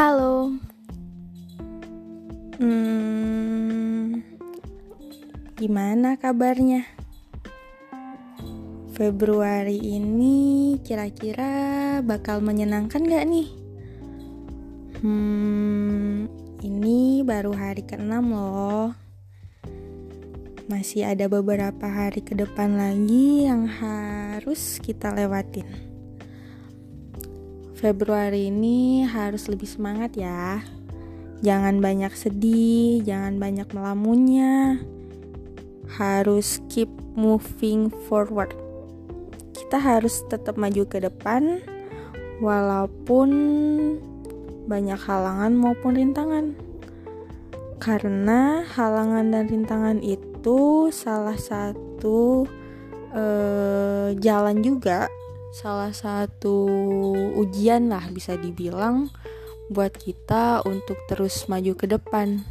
Halo. Hmm, gimana kabarnya? Februari ini kira-kira bakal menyenangkan gak nih? Hmm, ini baru hari ke-6 loh. Masih ada beberapa hari ke depan lagi yang harus kita lewatin. Februari ini harus lebih semangat ya. Jangan banyak sedih, jangan banyak melamunnya. Harus keep moving forward. Kita harus tetap maju ke depan walaupun banyak halangan maupun rintangan. Karena halangan dan rintangan itu salah satu uh, jalan juga salah satu ujian lah bisa dibilang buat kita untuk terus maju ke depan.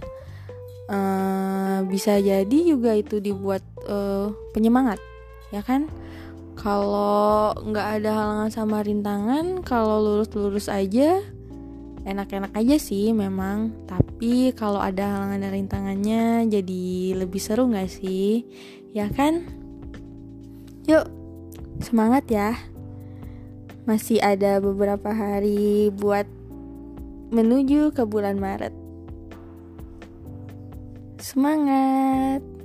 Uh, bisa jadi juga itu dibuat uh, penyemangat, ya kan? Kalau nggak ada halangan sama rintangan, kalau lurus-lurus aja, enak-enak aja sih memang. Tapi kalau ada halangan dan rintangannya, jadi lebih seru nggak sih? Ya kan? Yuk, semangat ya! Masih ada beberapa hari buat menuju ke bulan Maret. Semangat!